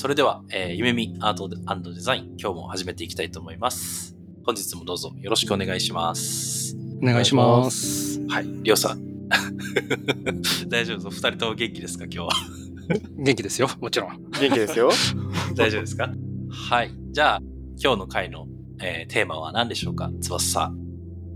それでは、えー、夢見アートデザイン、今日も始めていきたいと思います。本日もどうぞよろしくお願いします。お願いします。はい、りょうさん。大丈夫です。二人とも元気ですか、今日は？元気ですよ、もちろん。元気ですよ。大丈夫ですか？はい。じゃあ、今日の回の、えー、テーマは何でしょうか、翼さん。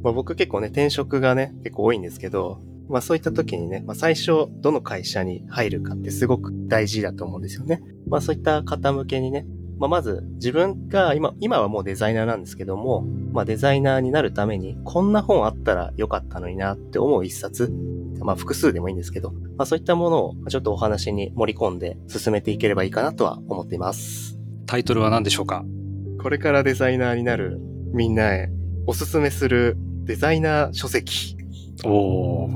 まあ、僕結構ね、転職がね、結構多いんですけど、まあそういった時にね、まあ最初どの会社に入るかってすごく大事だと思うんですよね。まあそういった方向けにね、まあまず自分が今、今はもうデザイナーなんですけども、まあデザイナーになるためにこんな本あったらよかったのになって思う一冊、まあ複数でもいいんですけど、まあそういったものをちょっとお話に盛り込んで進めていければいいかなとは思っています。タイトルは何でしょうか？これからデザイナーになるみんなへおすすめするデザイナー書籍。おー、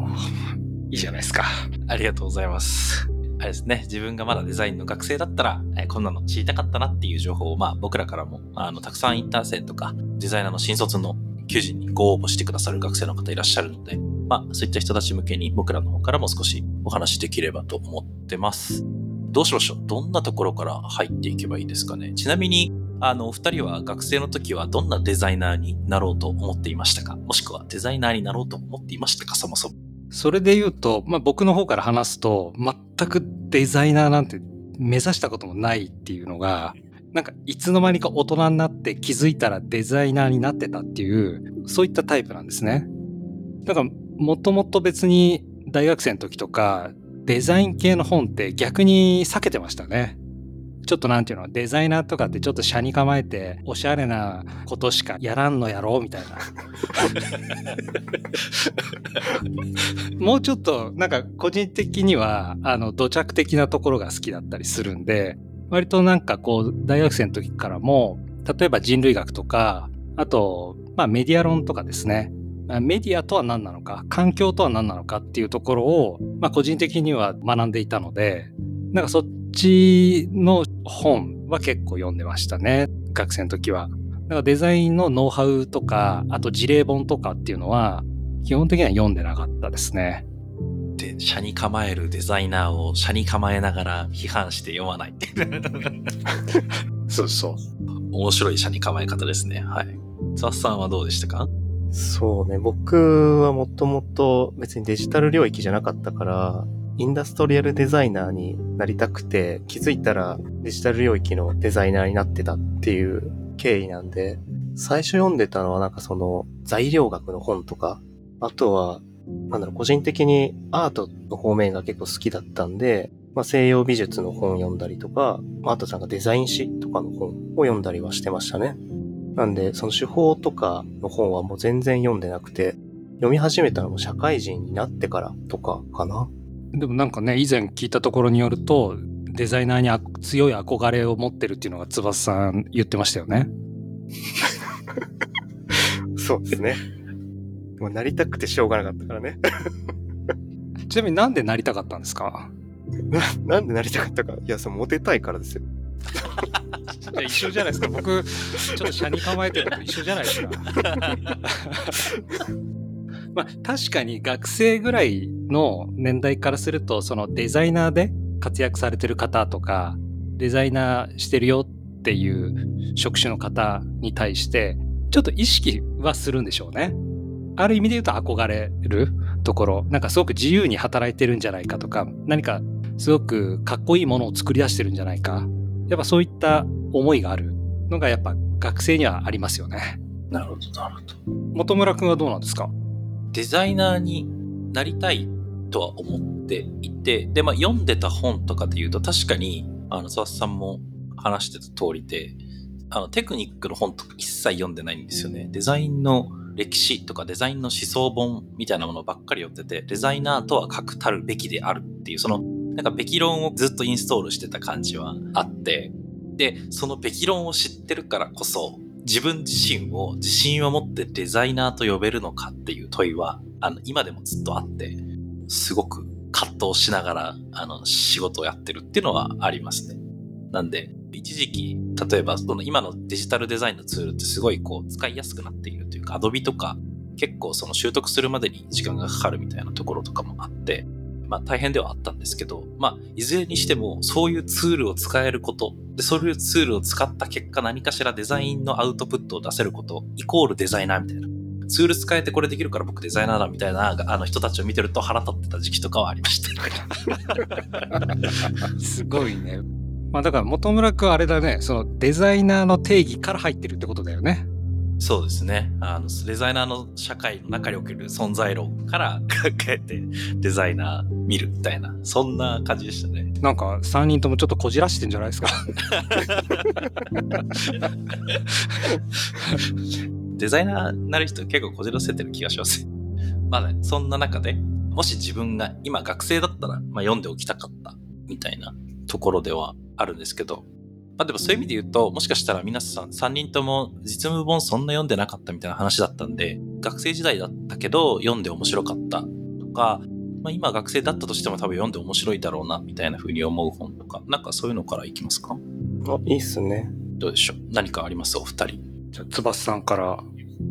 いいじゃないですか。ありがとうございます。あれですね、自分がまだデザインの学生だったら、えー、こんなの知りたかったなっていう情報を、まあ僕らからも、あの、たくさんインターセンとか、デザイナーの新卒の求人にご応募してくださる学生の方いらっしゃるので、まあそういった人たち向けに僕らの方からも少しお話できればと思ってます。どうしましょう？どんなところから入っていけばいいですかね？ちなみに、あの、お二人は学生の時はどんなデザイナーになろうと思っていましたか？もしくはデザイナーになろうと思っていましたか？そもそも。それで言うと、まあ、僕の方から話すと、全くデザイナーなんて目指したこともないっていうのが、なんかいつの間にか大人になって気づいたらデザイナーになってたっていう、そういったタイプなんですね。だから、もともと別に大学生の時とか、デザイン系の本って逆に避けてましたね。ちょっとなんていうの、デザイナーとかってちょっと車に構えて、おしゃれなことしかやらんのやろうみたいな。もうちょっと、なんか個人的には、あの、土着的なところが好きだったりするんで、割となんかこう、大学生の時からも、例えば人類学とか、あと、まあメディア論とかですね。メディアとは何なのか、環境とは何なのかっていうところを、まあ個人的には学んでいたので、なんかそっちの本は結構読んでましたね。学生の時は。だからデザインのノウハウとか、あと事例本とかっていうのは、基本的には読んでなかったですね。で、社に構えるデザイナーを社に構えながら批判して読まないってそうそう。面白い社に構え方ですね。はい。ザッさんはどうでしたか？そうね。僕はもともと別にデジタル領域じゃなかったから、インダストリアルデザイナーになりたくて、気づいたらデジタル領域のデザイナーになってたっていう経緯なんで、最初読んでたのはなんかその材料学の本とか、あとは、なんだろう、個人的にアートの方面が結構好きだったんで、まあ、西洋美術の本読んだりとか、あとなんかデザイン誌とかの本を読んだりはしてましたね。なんで、その手法とかの本はもう全然読んでなくて、読み始めたのも社会人になってからとかかな。でもなんかね、以前聞いたところによると、デザイナーに強い憧れを持ってるっていうのが翼さん言ってましたよね。そうですね。もうなりたくてしょうがなかったからね。ちなみになんでなりたかったんですか？ななんでなりたかったか？いや、そのモテたいからですよ。じゃ一緒じゃないですか。僕、ちょっと車に構えてると一緒じゃないですか。まあ、確かに学生ぐらいの年代からすると、そのデザイナーで活躍されてる方とか、デザイナーしてるよっていう職種の方に対して、ちょっと意識はするんでしょうね。ある意味で言うと憧れるところ、なんかすごく自由に働いてるんじゃないかとか、何かすごくかっこいいものを作り出してるんじゃないか。やっぱそういった思いがあるのがやっぱ学生にはありますよね。なるほど、なるほど。本村くんはどうなんですか？デザイナーになりたいとは思っていて、で、まあ、読んでた本とかで言うと、確かに、あの、沢さんも話してた通りで、あの、テクニックの本とか一切読んでないんですよね。デザインの歴史とかデザインの思想本みたいなものばっかり読ってて、デザイナーとは確たるべきであるっていう、その、なんかべき論をずっとインストールしてた感じはあって、で、そのべき論を知ってるからこそ、自分自身を自信を持ってデザイナーと呼べるのかっていう問いは、あの、今でもずっとあって、すごく葛藤しながら、あの、仕事をやってるっていうのはありますね。なんで、一時期、例えば、その今のデジタルデザインのツールってすごいこう、使いやすくなっているというか、Adobe とか、結構その習得するまでに時間がかかるみたいなところとかもあって、まあ大変ではあったんですけど、まあいずれにしてもそういうツールを使えること、で、そういうツールを使った結果何かしらデザインのアウトプットを出せること、イコールデザイナーみたいな。ツール使えてこれできるから僕デザイナーだみたいなあの人たちを見てると腹立ってた時期とかはありました。すごいね。まあだから本村君あれだね、そのデザイナーの定義から入ってるってことだよね。そうですね。あの、デザイナーの社会の中における存在論から 考えてデザイナー見るみたいな、そんな感じでしたね。なんか3人ともちょっとこじらしてんじゃないですか。デザイナーになる人結構こじらせてる気がします。まあね、そんな中で、もし自分が今学生だったら、まあ、読んでおきたかったみたいなところではあるんですけど、まあでもそういう意味で言うと、もしかしたら皆さん3人とも実務本そんな読んでなかったみたいな話だったんで、学生時代だったけど読んで面白かったとか、まあ今学生だったとしても多分読んで面白いだろうなみたいな風に思う本とか、なんかそういうのからいきますか？あ、いいっすね。どうでしょう？何かあります？お二人。じゃあ、つばさんから。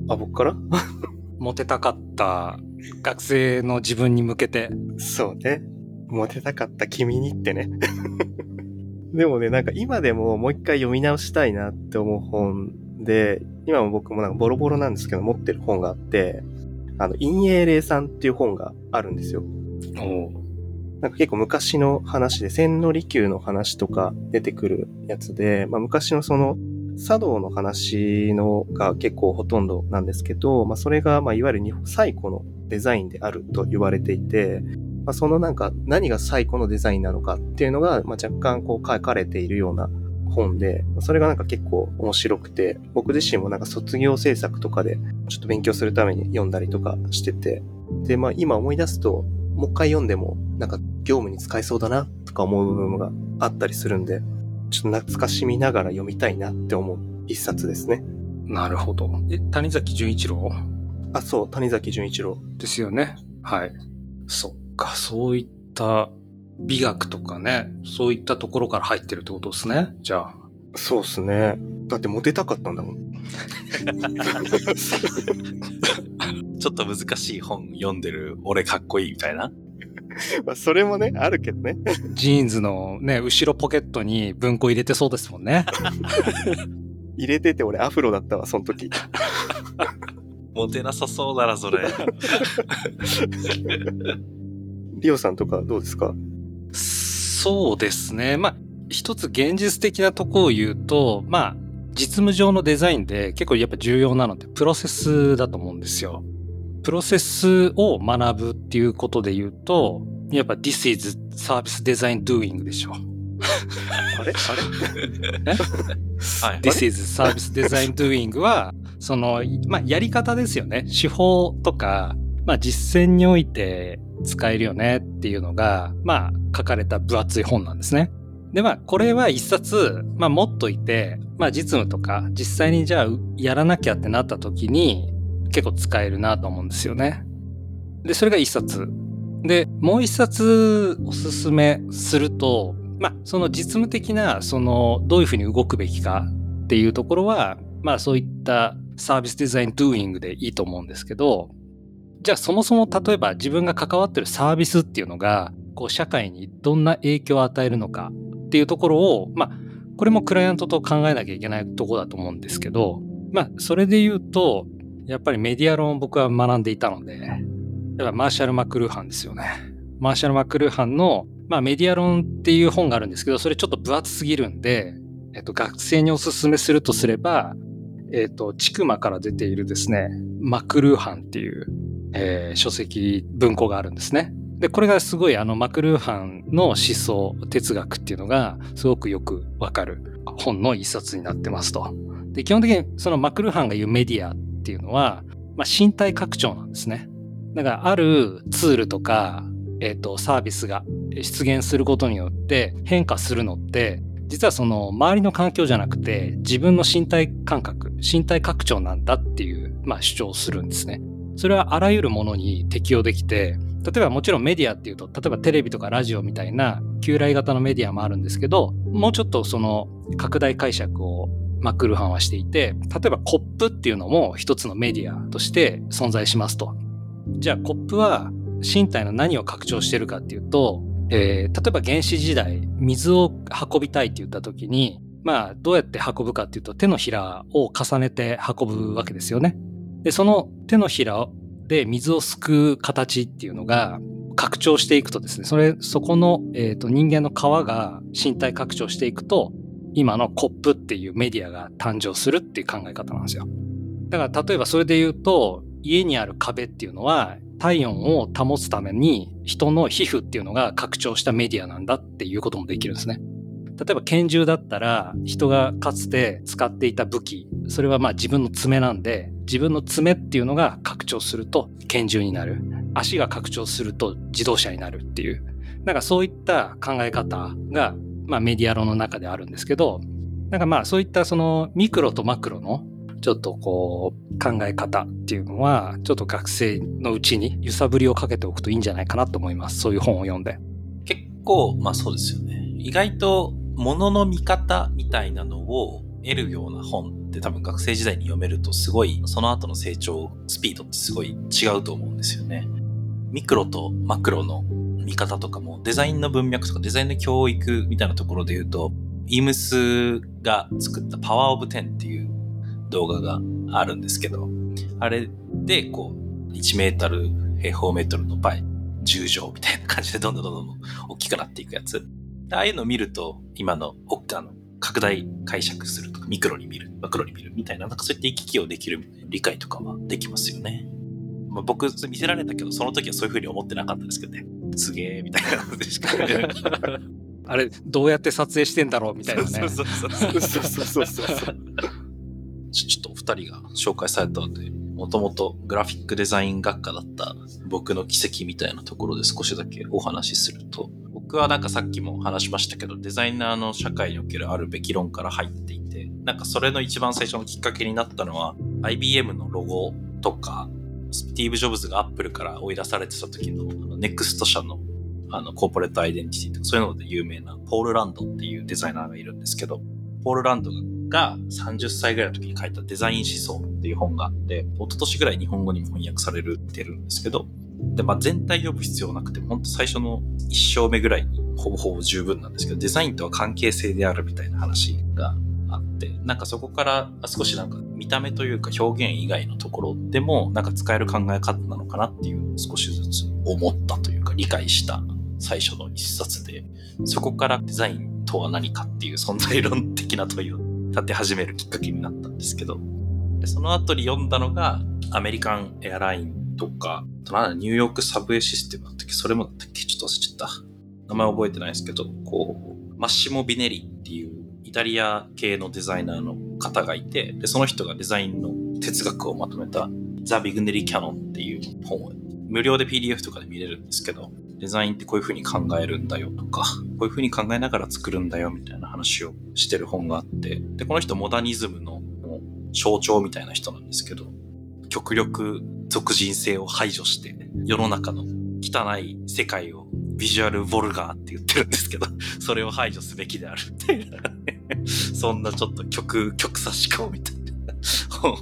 あ、僕から？モテたかった学生の自分に向けて。そうね。モテたかった君にってね。でもね、なんか今でももう一回読み直したいなって思う本で、今も僕もなんかボロボロなんですけど持ってる本があって、あの、陰影霊さんっていう本があるんですよ。なんか結構昔の話で、千利休の話とか出てくるやつで、まあ昔のその茶道の話のが結構ほとんどなんですけど、まあそれがまあいわゆる日本最古のデザインであると言われていて、まあ、そのなんか何が最古のデザインなのかっていうのが、まあ、若干こう書かれているような本で、それがなんか結構面白くて、僕自身もなんか卒業制作とかでちょっと勉強するために読んだりとかしてて、で、まあ今思い出すと、もう一回読んでもなんか業務に使えそうだなとか思う部分があったりするんで、ちょっと懐かしみながら読みたいなって思う一冊ですね。なるほど。え、谷崎潤一郎？あ、そう、谷崎潤一郎。ですよね。はい。そう。か、そういった美学とかね、そういったところから入ってるってことですね。じゃあ。そうっすね。だってモテたかったんだもん。ちょっと難しい本読んでる俺かっこいいみたいな。まあそれもね、あるけどね。ジーンズのね、後ろポケットに文庫入れてそうですもんね。入れてて俺アフロだったわ、その時。モテなさそうだな、それ。リオさんとかどうですか？そうですね。まあ、一つ現実的なとこを言うと、まあ、実務上のデザインで結構やっぱ重要なのってプロセスだと思うんですよ。プロセスを学ぶっていうことで言うと、やっぱ This is Service Design Doing でしょ。あれ？あれ？はい、This is Service Design Doing は、その、まあ、やり方ですよね。手法とか、まあ、実践において使えるよねっていうのが、まあ、書かれた分厚い本なんですね。で、まあ、これは一冊、まあ、持っといて、まあ、実務とか、実際にじゃあ、やらなきゃってなった時に、結構使えるなと思うんですよね。で、それが一冊。で、もう一冊おすすめすると、まあ、その実務的な、その、どういうふうに動くべきかっていうところは、まあ、そういったサービスデザインドゥーイングでいいと思うんですけど、じゃあそもそも例えば自分が関わってるサービスっていうのが、こう社会にどんな影響を与えるのかっていうところを、まあ、これもクライアントと考えなきゃいけないとこだと思うんですけど、まあ、それで言うと、やっぱりメディア論を僕は学んでいたので、やっぱマーシャル・マクルーハンですよね。マーシャル・マクルーハンの、まあ、メディア論っていう本があるんですけど、それちょっと分厚すぎるんで、えっと、学生におすすめするとすれば、えっと、チクマから出ているですね、マクルーハンっていうえー、書籍、文庫があるんですね。で、これがすごいあのマクルーハンの思想、哲学っていうのがすごくよくわかる本の一冊になってますと。で、基本的にそのマクルーハンが言うメディアていうのは、まあ、身体拡張なんですね。だからあるツールとか、えっ、ー、と、サービスが出現することによって変化するのって実はその周りの環境じゃなくて自分の身体感覚、身体拡張なんだっていう、まあ、主張をするんですね。それはあらゆるものに適用できて、例えばもちろんメディアっていうと、例えばテレビとかラジオみたいな旧来型のメディアもあるんですけど、もうちょっとその拡大解釈をマックルハンはしていて、例えばコップっていうのも一つのメディアとして存在しますと。じゃあコップは身体の何を拡張してるかっていうと、えー、例えば原始時代、水を運びたいって言った時に、まあ、どうやって運ぶかっていうと、手のひらを重ねて運ぶわけですよね。で、その手のひらで水をすくう形っていうのが、拡張していくとですね、それ、そこの、えーと、人間の皮が身体拡張していくと、今のコップっていうメディアが誕生するっていう考え方なんですよ。だから例えばそれで言うと、家にある壁っていうのは体温を保つために人の皮膚っていうのが拡張したメディアなんだっていうこともできるんですね。例えば拳銃だったら人がかつて使っていた武器それはまあ自分の爪なんで自分の爪っていうのが拡張すると拳銃になる足が拡張すると自動車になるっていうなんかそういった考え方がまあメディア論の中であるんですけどなんかまあそういったそのミクロとマクロのちょっとこう考え方っていうのはちょっと学生のうちに揺さぶりをかけておくといいんじゃないかなと思います。そういう本を読んで。結構まあそうですよね。意外と物の見方みたいなのを得るような本って多分学生時代に読めるとすごいその後の成長スピードってすごい違うと思うんですよね。ミクロとマクロの見方とかもデザインの文脈とかデザインの教育みたいなところで言うとイムスが作ったパワーオブ10っていう動画があるんですけど、あれで、こう、1メートル平方メートルの倍、10乗みたいな感じでどんどんどんどん大きくなっていくやつ。ああいうのを見ると、今の、あの、拡大解釈するとか、ミクロに見る、マクロに見るみたいな、なんかそうやって行き来をできる理解とかはできますよね。まあ、僕、見せられたけど、その時はそういう風に思ってなかったですけどね。すげえ、みたいな感じでしか。あれ、どうやって撮影してんだろうみたいなね。そう。そうそうそうそう。ちょっとお二人が紹介されたので、もともとグラフィックデザイン学科だった僕の奇跡みたいなところで少しだけお話しすると、僕はなんかさっきも話しましたけど、デザイナーの社会におけるあるべき論から入っていて、なんかそれの一番最初のきっかけになったのは、IBM のロゴとか、スティーブ・ジョブズがアップルから追い出されてた時のあのネクスト社のあのコーポレートアイデンティティとかそういうので有名なポール・ランドっていうデザイナーがいるんですけど、ポール・ランドが30歳ぐらいの時に書いたデザイン思想っていう本があって、一昨年ぐらい日本語にも翻訳されるてるんですけど、で、まあ全体読む必要なくて、本当最初の一章目ぐらいにほぼほぼ十分なんですけど、デザインとは関係性であるみたいな話があって、なんかそこから少しなんか見た目というか表現以外のところでもなんか使える考え方なのかなっていうのを少しずつ思ったというか理解した最初の一冊で、そこからデザインとは何かっていう存在論的な問いを立て始めるきっかけになったんですけど、その後に読んだのが、アメリカンエアラインとか、ニューヨークサブウェイシステムだったっけ？それもっけ？ちょっと忘れちゃった。名前覚えてないですけど、こう、マッシモ・ビネリっていうイタリア系のデザイナーの方がいて、で、その人がデザインの哲学をまとめたザ・ビグネリ・キャノンっていう本を無料で PDF とかで見れるんですけど、デザインってこういう風に考えるんだよとか、こういう風に考えながら作るんだよみたいな話をしてる本があって、で、この人モダニズムの象徴みたいな人なんですけど、極力俗人性を排除して、世の中の汚い世界をビジュアルボルガーって言ってるんですけど、それを排除すべきである。みたいな、そんなちょっと極、極差思考みたいな。本を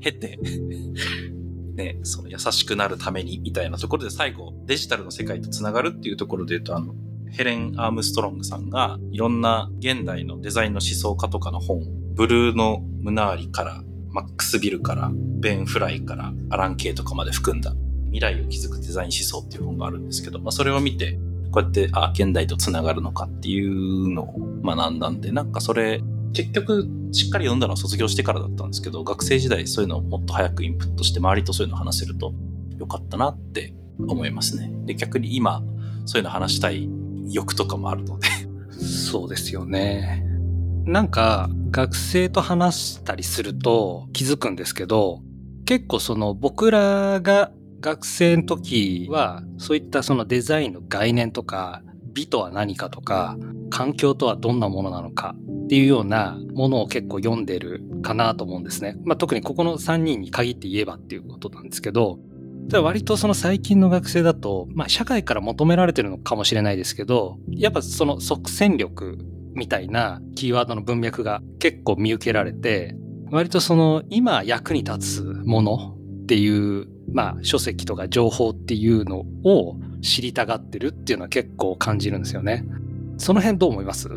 経て、ね、その優しくなるためにみたいなところで最後デジタルの世界と繋がるっていうところで言うとあの、ヘレン・アームストロングさんがいろんな現代のデザインの思想家とかの本、ブルーのムナーリからマックス・ビルからベン・フライからアラン・ケイとかまで含んだ未来を築くデザイン思想っていう本があるんですけど、まあ、それを見てこうやって、あ、現代と繋がるのかっていうのを学んだんで、なんかそれ結局、しっかり読んだのは卒業してからだったんですけど、学生時代そういうのをもっと早くインプットして、周りとそういうのを話せるとよかったなって思いますね。で、逆に今、そういうの話したい欲とかもあるのでそうですよね。なんか、学生と話したりすると気づくんですけど、結構その僕らが学生の時は、そういったそのデザインの概念とか、美とは何かとか、環境とはどんなものなのかっていうようなものを結構読んでるかなと思うんですね。まあ、特にここの3人に限って言えばっていうことなんですけど、割とその最近の学生だと、まあ、社会から求められてるのかもしれないですけど、やっぱその即戦力みたいなキーワードの文脈が結構見受けられて、割とその今役に立つものっていう、まあ書籍とか情報っていうのを知りたがってるっていうのは結構感じるんですよね。その辺どう思います？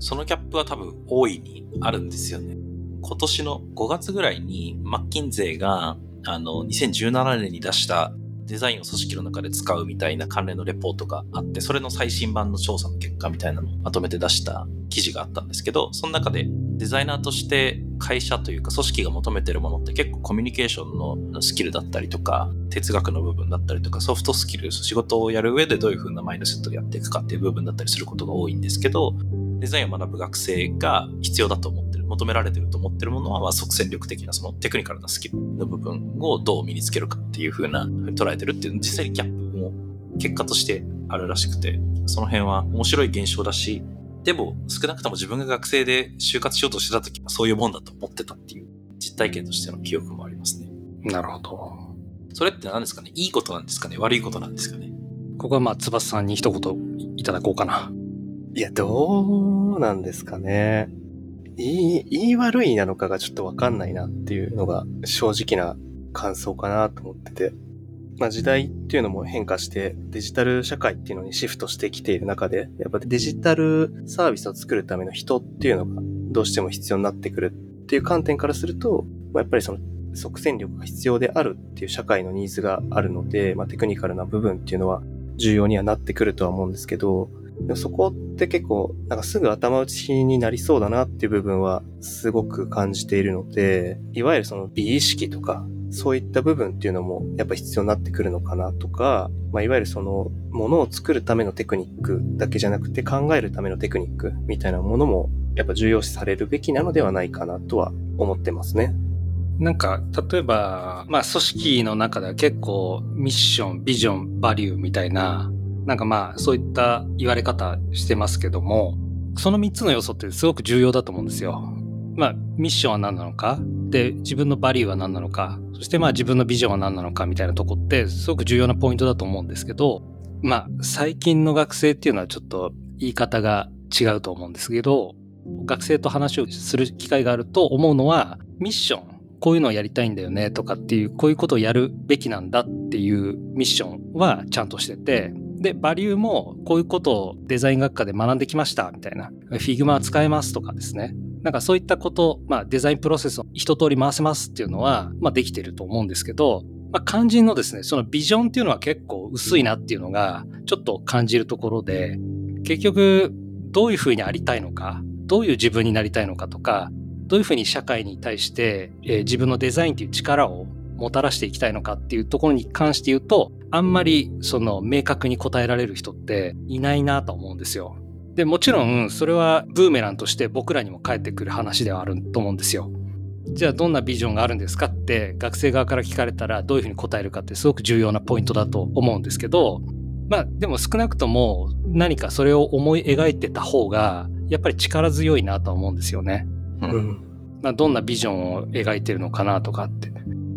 そのギャップは多分大いにあるんですよね。今年の5月ぐらいにマッキンゼーがあの2017年に出したデザインを組織の中で使うみたいな関連のレポートがあって、それの最新版の調査の結果みたいなのをまとめて出した記事があったんですけど、その中でデザイナーとして会社というか組織が求めてるものって結構コミュニケーションのスキルだったりとか、哲学の部分だったりとか、ソフトスキル、仕事をやる上でどういう風なマインドセットでやっていくかっていう部分だったりすることが多いんですけど、デザインを学ぶ学生が必要だと思ってる、求められてると思ってるものは、まあ、即戦力的なそのテクニカルなスキルの部分をどう身につけるかっていう風な、捉えてるっていう、実際にギャップも結果としてあるらしくて、その辺は面白い現象だし、でも少なくとも自分が学生で就活しようとしてた時はそういうもんだと思ってたっていう実体験としての記憶もありますね。なるほど。それって何ですかね？いいことなんですかね？悪いことなんですかね？ここはまあ、翼さんに一言いただこうかな。いや、どうなんですかね？いい、いい悪いなのかがちょっとわかんないなっていうのが正直な感想かなと思ってて。まあ時代っていうのも変化してデジタル社会っていうのにシフトしてきている中で、やっぱデジタルサービスを作るための人っていうのがどうしても必要になってくるっていう観点からすると、まあ、やっぱりその即戦力が必要であるっていう社会のニーズがあるので、まあ、テクニカルな部分っていうのは重要にはなってくるとは思うんですけど、でもそこって結構、なんかすぐ頭打ちになりそうだなっていう部分はすごく感じているので、いわゆるその美意識とか、そういった部分っていうのもやっぱ必要になってくるのかなとか、まあ、いわゆるそのものを作るためのテクニックだけじゃなくて考えるためのテクニックみたいなものもやっぱ重要視されるべきなのではないかなとは思ってますね。なんか、例えば、まあ、組織の中では結構、ミッション、ビジョン、バリューみたいな、なんかまあ、そういった言われ方してますけども、その3つの要素ってすごく重要だと思うんですよ。まあ、ミッションは何なのか、で、自分のバリューは何なのか、そしてまあ自分のビジョンは何なのか？みたいなとこってすごく重要なポイントだと思うんですけど、まあ最近の学生っていうのはちょっと言い方が違うと思うんですけど、学生と話をする機会があると思うのは、ミッション、こういうのをやりたいんだよねとかっていう、こういうことをやるべきなんだっていうミッションはちゃんとしてて、で、バリューもこういうことをデザイン学科で学んできましたみたいな、フィグマは使えますとかですね。なんかそういったこと、まあデザインプロセスを一通り回せますっていうのは、まあできてると思うんですけど、まあ肝心のですね、そのビジョンっていうのは結構薄いなっていうのがちょっと感じるところで、結局どういうふうにありたいのか、どういう自分になりたいのかとか、どういうふうに社会に対して、えー、自分のデザインっていう力をもたらしていきたいのかっていうところに関して言うと、あんまりその明確に答えられる人っていないなと思うんですよ。で、もちろんそれはブーメランとして僕らにも返ってくる話ではあると思うんですよ。じゃあどんなビジョンがあるんですか？って学生側から聞かれたらどういうふうに答えるかってすごく重要なポイントだと思うんですけど、まあでも少なくとも何かそれを思い描いてた方がやっぱり力強いなと思うんですよね。うん。まあ、どんなビジョンを描いてるのかなとかって。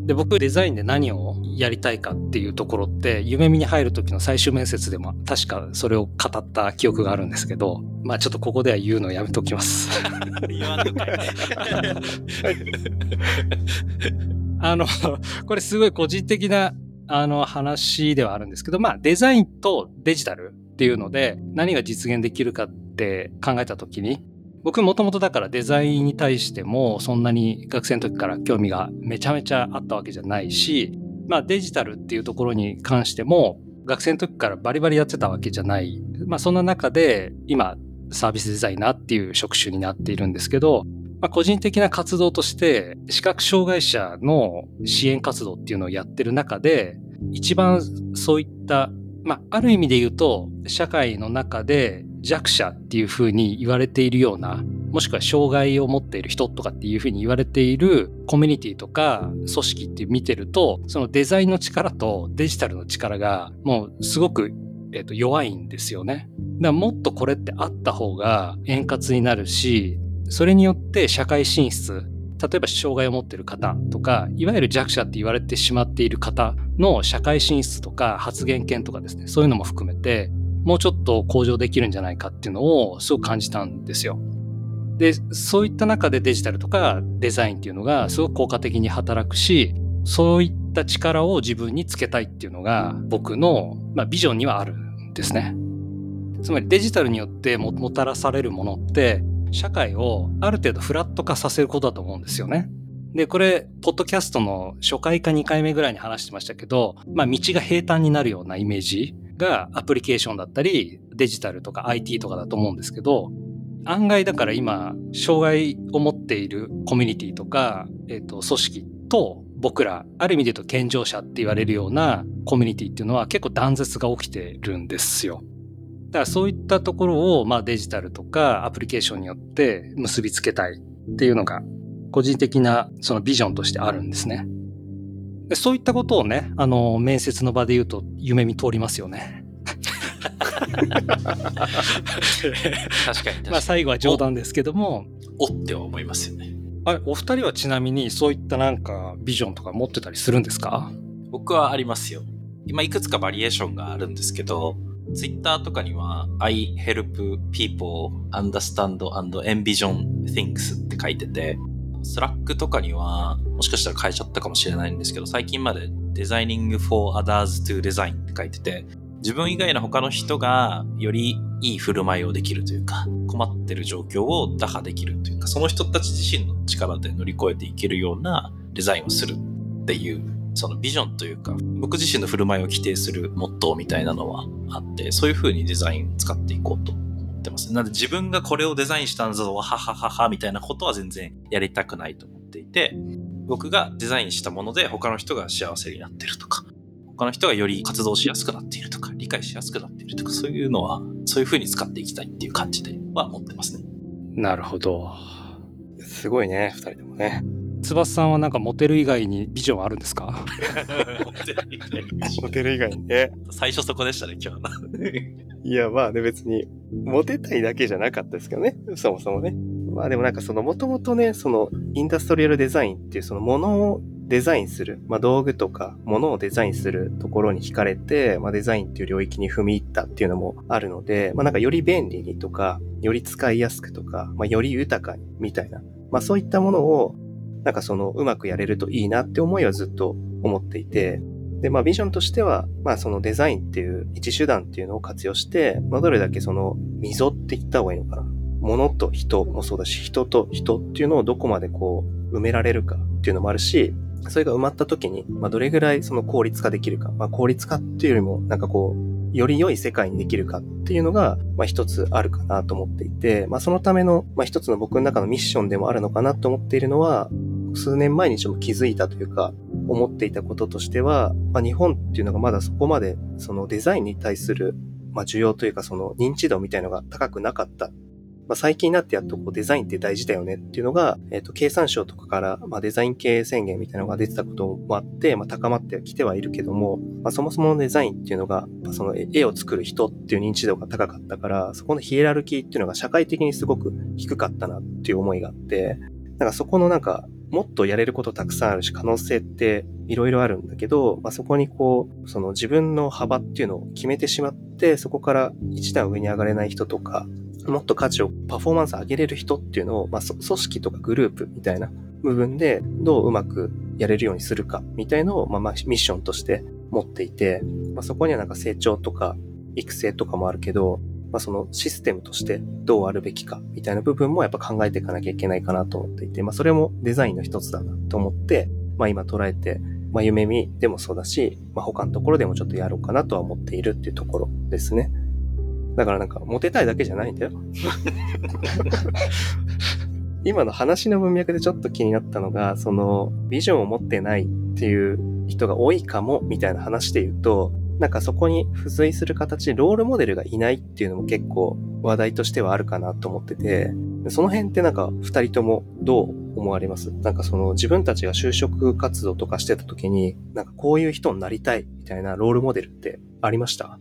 で、僕デザインで何をやりたいかっていうところって、夢見に入る時の最終面接でも確かそれを語った記憶があるんですけど、まあちょっとここでは言うのをやめときます。言わんとかいあの、これすごい個人的なあの話ではあるんですけど、まあデザインとデジタルっていうので何が実現できるかって考えた時に、僕もともとだからデザインに対してもそんなに学生の時から興味がめちゃめちゃあったわけじゃないし、まあデジタルっていうところに関しても学生の時からバリバリやってたわけじゃない。まあそんな中で今サービスデザイナーっていう職種になっているんですけど、まあ、個人的な活動として視覚障害者の支援活動っていうのをやってる中で一番そういった、まあ、ある意味で言うと社会の中で弱者っていうふうに言われているようなもしくは障害を持っている人とかっていうふうに言われているコミュニティとか組織って見てるとそのデザインの力とデジタルの力がもうすごくえっと、弱いんですよね。だからもっとこれってあった方が円滑になるし、それによって社会進出、例えば障害を持っている方とか、いわゆる弱者って言われてしまっている方の社会進出とか発言権とかですね、そういうのも含めて、もうちょっと向上できるんじゃないかっていうのをすごく感じたんですよ。で、そういった中でデジタルとかデザインっていうのがすごく効果的に働くし、そういった力を自分につけたいっていうのが僕の、まあ、ビジョンにはあるんですね。つまりデジタルによってももたらされるものって社会をある程度フラット化させることだと思うんですよね。で、これ、ポッドキャストの初回か2回目ぐらいに話してましたけど、まあ、道が平坦になるようなイメージがアプリケーションだったり、デジタルとか IT とかだと思うんですけど、案外だから今、障害を持っているコミュニティとか、え、ー、と、組織と僕ら、ある意味で言うと健常者って言われるようなコミュニティっていうのは結構断絶が起きてるんですよ。だからそういったところを、まあデジタルとかアプリケーションによって結びつけたいっていうのが、個人的なそのビジョンとしてあるんですね。でそういったことをね、あの、面接の場で言うと夢見通りますよね。確かにまあ最後は冗談ですけども。おって思いますよね。あれ、お二人はちなみにそういったなんかビジョンとか持ってたりするんですか？僕はありますよ。今いくつかバリエーションがあるんですけど、ツイッターとかには I help people understand and envision things って書いてて、スラックとかにはもしかしたら変えちゃったかもしれないんですけど、最近まで Designing for others to design って書いてて、自分以外の他の人がよりいい振る舞いをできるというか、困ってる状況を打破できるというか、その人たち自身の力で乗り越えていけるようなデザインをするっていう、そのビジョンというか、僕自身の振る舞いを規定するモットーみたいなのはあって、そういう風にデザイン使っていこうと。ってます。なので自分がこれをデザインしたんだぞ、ははははみたいなことは全然やりたくないと思っていて、僕がデザインしたもので他の人が幸せになってるとか、他の人がより活動しやすくなっているとか、理解しやすくなっているとか、そういうのは、そういう風に使っていきたいっていう感じでは思ってますね。なるほど。すごいね、二人ともね。翼さんはなんかモテる以外にビジョンあるんですか？モテる以外にね。最初そこでしたね、今日の。いや、まあね、別に、モテたいだけじゃなかったですけどね。そもそもね。まあでもなんかその、もともとね、その、インダストリアルデザインっていうそのものをデザインする、まあ、道具とか物をデザインするところに惹かれて、まあ、デザインっていう領域に踏み入ったっていうのもあるので、まあ、なんかより便利にとか、より使いやすくとか、まあ、より豊かにみたいな、まあ、そういったものを、なんかそのうまくやれるといいなって思いはずっと思っていて、で、まあビジョンとしては、まあそのデザインっていう一手段っていうのを活用して、まあどれだけその溝って言った方がいいのかな。物と人もそうだし、人と人っていうのをどこまでこう埋められるかっていうのもあるし、それが埋まった時に、まあ、どれぐらいその効率化できるか。まあ、効率化っていうよりも、なんかこう、より良い世界にできるかっていうのが、まあ、一つあるかなと思っていて、まあ、そのための、まあ、一つの僕の中のミッションでもあるのかなと思っているのは、数年前にちょっと気づいたというか、思っていたこととしては、まあ、日本っていうのがまだそこまで、そのデザインに対する、まあ、需要というか、その認知度みたいのが高くなかった。まあ、最近になってやっとこうデザインって大事だよねっていうのが、えっ、ー、と、経産省とかから、まあ、デザイン系宣言みたいなのが出てたこともあって、まあ、高まってきてはいるけども、まあ、そもそものデザインっていうのが、まあ、その絵を作る人っていう認知度が高かったから、そこのヒエラルキーっていうのが社会的にすごく低かったなっていう思いがあって、なんかそこのなんか、もっとやれることたくさんあるし、可能性っていろいろあるんだけど、まあ、そこにこう、その自分の幅っていうのを決めてしまって、そこから一段上に上がれない人とか、もっと価値を、パフォーマンス上げれる人っていうのを、まあ、組織とかグループみたいな部分でどううまくやれるようにするかみたいのを、まあ、ミッションとして持っていて、まあ、そこにはなんか成長とか育成とかもあるけど、まあ、そのシステムとしてどうあるべきかみたいな部分もやっぱ考えていかなきゃいけないかなと思っていて、まあ、それもデザインの一つだなと思って、まあ、今捉えて、まあ、夢見でもそうだし、まあ、他のところでもちょっとやろうかなとは思っているっていうところですね。だからなんか、モテたいだけじゃないんだよ。今の話の文脈でちょっと気になったのが、その、ビジョンを持ってないっていう人が多いかも、みたいな話で言うと、なんかそこに付随する形でロールモデルがいないっていうのも結構話題としてはあるかなと思ってて、その辺ってなんか二人ともどう思われます？なんかその自分たちが就職活動とかしてた時に、なんかこういう人になりたいみたいなロールモデルってありました？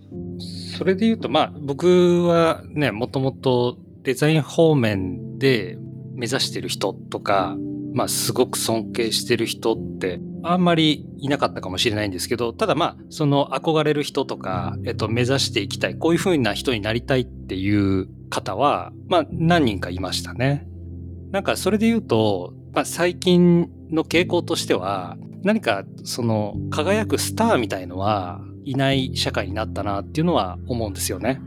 それで言うと、まあ僕はね、もともとデザイン方面で目指してる人とか、まあすごく尊敬してる人ってあんまりいなかったかもしれないんですけど、ただまあその憧れる人とか、えっと目指していきたい、こういう風な人になりたいっていう方は、まあ何人かいましたね。なんかそれで言うと、まあ最近の傾向としては、何かその輝くスターみたいのはいない社会になったなっていうのは思うんですよね。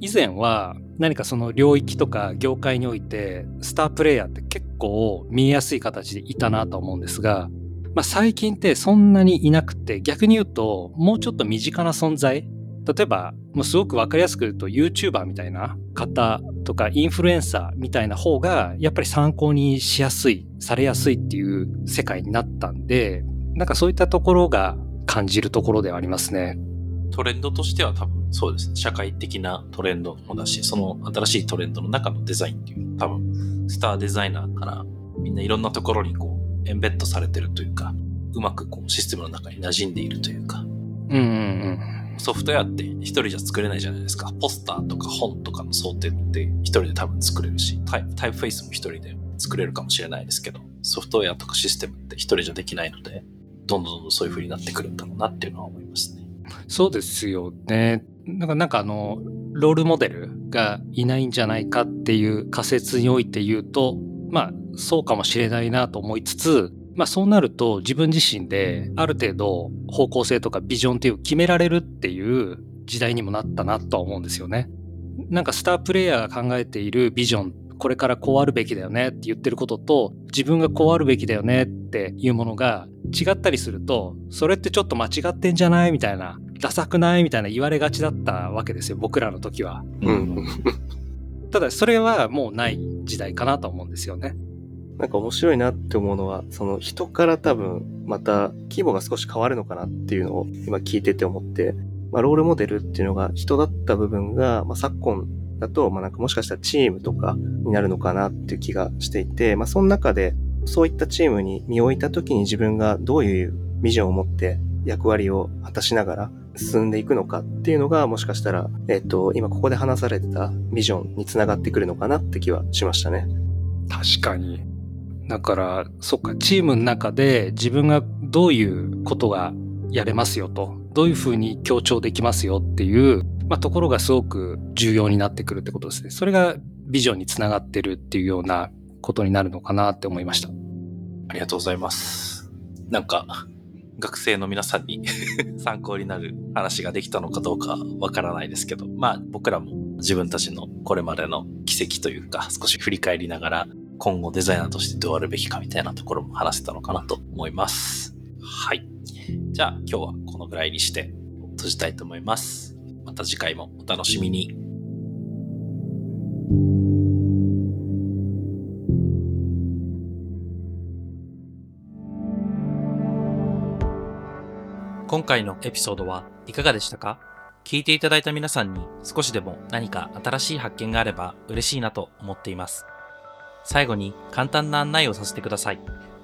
以前は何かその領域とか業界においてスタープレイヤーって結構見えやすい形でいたなと思うんですが、まあ、最近ってそんなにいなくて逆に言うともうちょっと身近な存在例えばもうすごく分かりやすく言うと YouTuber みたいな方とかインフルエンサーみたいな方がやっぱり参考にしやすいされやすいっていう世界になったんでなんかそういったところが感じるところではありますね。トレンドとしては多分そうですね。社会的なトレンドもだし、その新しいトレンドの中のデザインっていう多分スターデザイナーからみんないろんなところにこうエンベッドされてるというか、うまくこうシステムの中に馴染んでいるというか、うんうんうん。ソフトウェアって一人じゃ作れないじゃないですか。ポスターとか本とかの想定って一人で多分作れるし、タイプタイプフェイスも一人で作れるかもしれないですけど、ソフトウェアとかシステムって一人じゃできないので、どんどんどんどんそういう風になってくるんだろうなっていうのは思いますね。そうですよね。なんかなんかあの、ロールモデルがいないんじゃないかっていう仮説において言うと、まあそうかもしれないなと思いつつ、まあそうなると自分自身である程度方向性とかビジョンっていう決められるっていう時代にもなったなとは思うんですよね。なんかスタープレイヤーが考えているビジョン、これからこうあるべきだよねって言ってることと自分がこうあるべきだよねっていうものが違ったりするとそれってちょっと間違ってんじゃない？みたいなダサくない？みたいな言われがちだったわけですよ僕らの時は。うん。ただそれはもうない時代かなと思うんですよねなんか面白いなって思うのは、その人から多分また規模が少し変わるのかなっていうのを今聞いてて思って、まあ、ロールモデルっていうのが人だった部分が、まあ、昨今だと、まあ、なんかもしかしたらチームとかになるのかなっていう気がしていて、まあ、その中でそういったチームに身を置いた時に自分がどういうビジョンを持って役割を果たしながら進んでいくのかっていうのがもしかしたら、えっと、今ここで話されてたビジョンにつながってくるのかなって気はしましたね。確かにだからそっかチームの中で自分がどういうことがやれますよとどういうふうに強調できますよっていう、まあ、ところがすごく重要になってくるってことですねそれがビジョンにつながってるっていうようなことになるのかなって思いましたありがとうございます。なんか、学生の皆さんに 参考になる話ができたのかどうかわからないですけど、まあ僕らも自分たちのこれまでの奇跡というか少し振り返りながら今後デザイナーとしてどうあるべきかみたいなところも話せたのかなと思います。はい。じゃあ今日はこのぐらいにして閉じたいと思います。また次回もお楽しみに。今回のエピソードはいかがでしたか？聞いていただいた皆さんに少しでも何か新しい発見があれば嬉しいなと思っています。最後に簡単な案内をさせてください。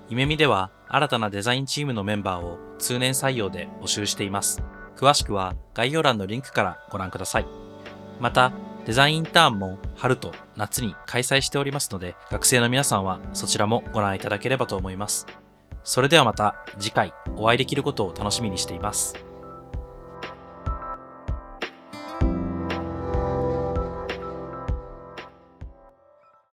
夢見では新たなデザインチームのメンバーを通年採用で募集しています。詳しくは概要欄のリンクからご覧ください。また、デザインインターンも春と夏に開催しておりますので、学生の皆さんはそちらもご覧いただければと思います。それではまた次回お会いできることを楽しみにしています。